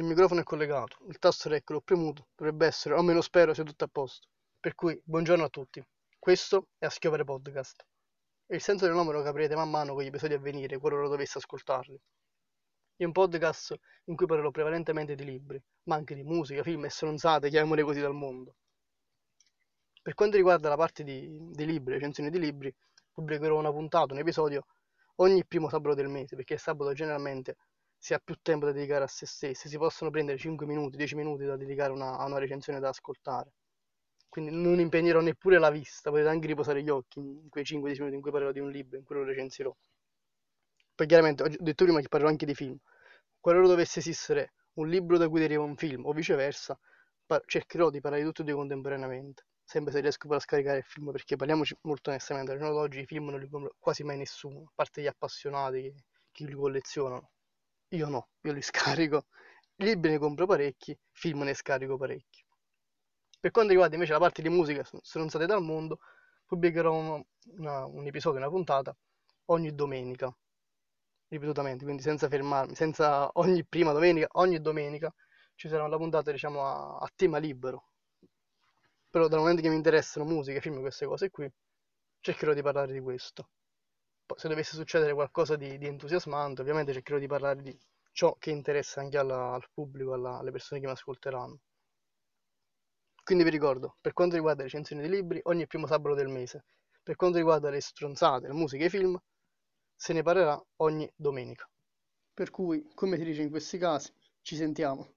Il microfono è collegato, il tasto REC l'ho premuto, dovrebbe essere, o almeno spero, sia tutto a posto. Per cui, buongiorno a tutti. Questo è A Schiovere Podcast. Il senso del nome lo capirete man mano con gli episodi a venire, qualora dovesse ascoltarli. È un podcast in cui parlerò prevalentemente di libri, ma anche di musica, film e stronzate, chiamiamole così dal mondo. Per quanto riguarda la parte di, di libri, recensioni di libri, pubblicherò una puntata, un episodio ogni primo sabato del mese, perché il sabato generalmente si ha più tempo da dedicare a se stessi, si possono prendere 5 minuti, 10 minuti da dedicare una, a una recensione da ascoltare. Quindi non impegnerò neppure la vista, potete anche riposare gli occhi in quei 5-10 minuti in cui parlerò di un libro, in cui lo recensirò. Poi chiaramente, ho detto prima che parlerò anche di film. Qualora dovesse esistere un libro da cui deriva un film o viceversa, cercherò di parlare di tutti e due contemporaneamente sempre se riesco poi a scaricare il film, perché parliamoci molto onestamente, al giorno d'oggi i film non li compra quasi mai nessuno, a parte gli appassionati che, che li collezionano. Io no, io li scarico. Libri ne compro parecchi, film ne scarico parecchi. Per quanto riguarda invece la parte di musica stronzate dal mondo, pubblicherò una, una, un episodio, una puntata ogni domenica, ripetutamente, quindi senza fermarmi, senza ogni prima domenica, ogni domenica ci sarà una puntata diciamo a, a tema libero, però dal momento che mi interessano musica, film, queste cose qui, cercherò di parlare di questo. Se dovesse succedere qualcosa di, di entusiasmante, ovviamente cercherò di parlare di ciò che interessa anche alla, al pubblico, alla, alle persone che mi ascolteranno. Quindi vi ricordo, per quanto riguarda le recensioni di libri, ogni primo sabato del mese. Per quanto riguarda le stronzate, la musica e i film, se ne parlerà ogni domenica. Per cui, come si dice in questi casi, ci sentiamo.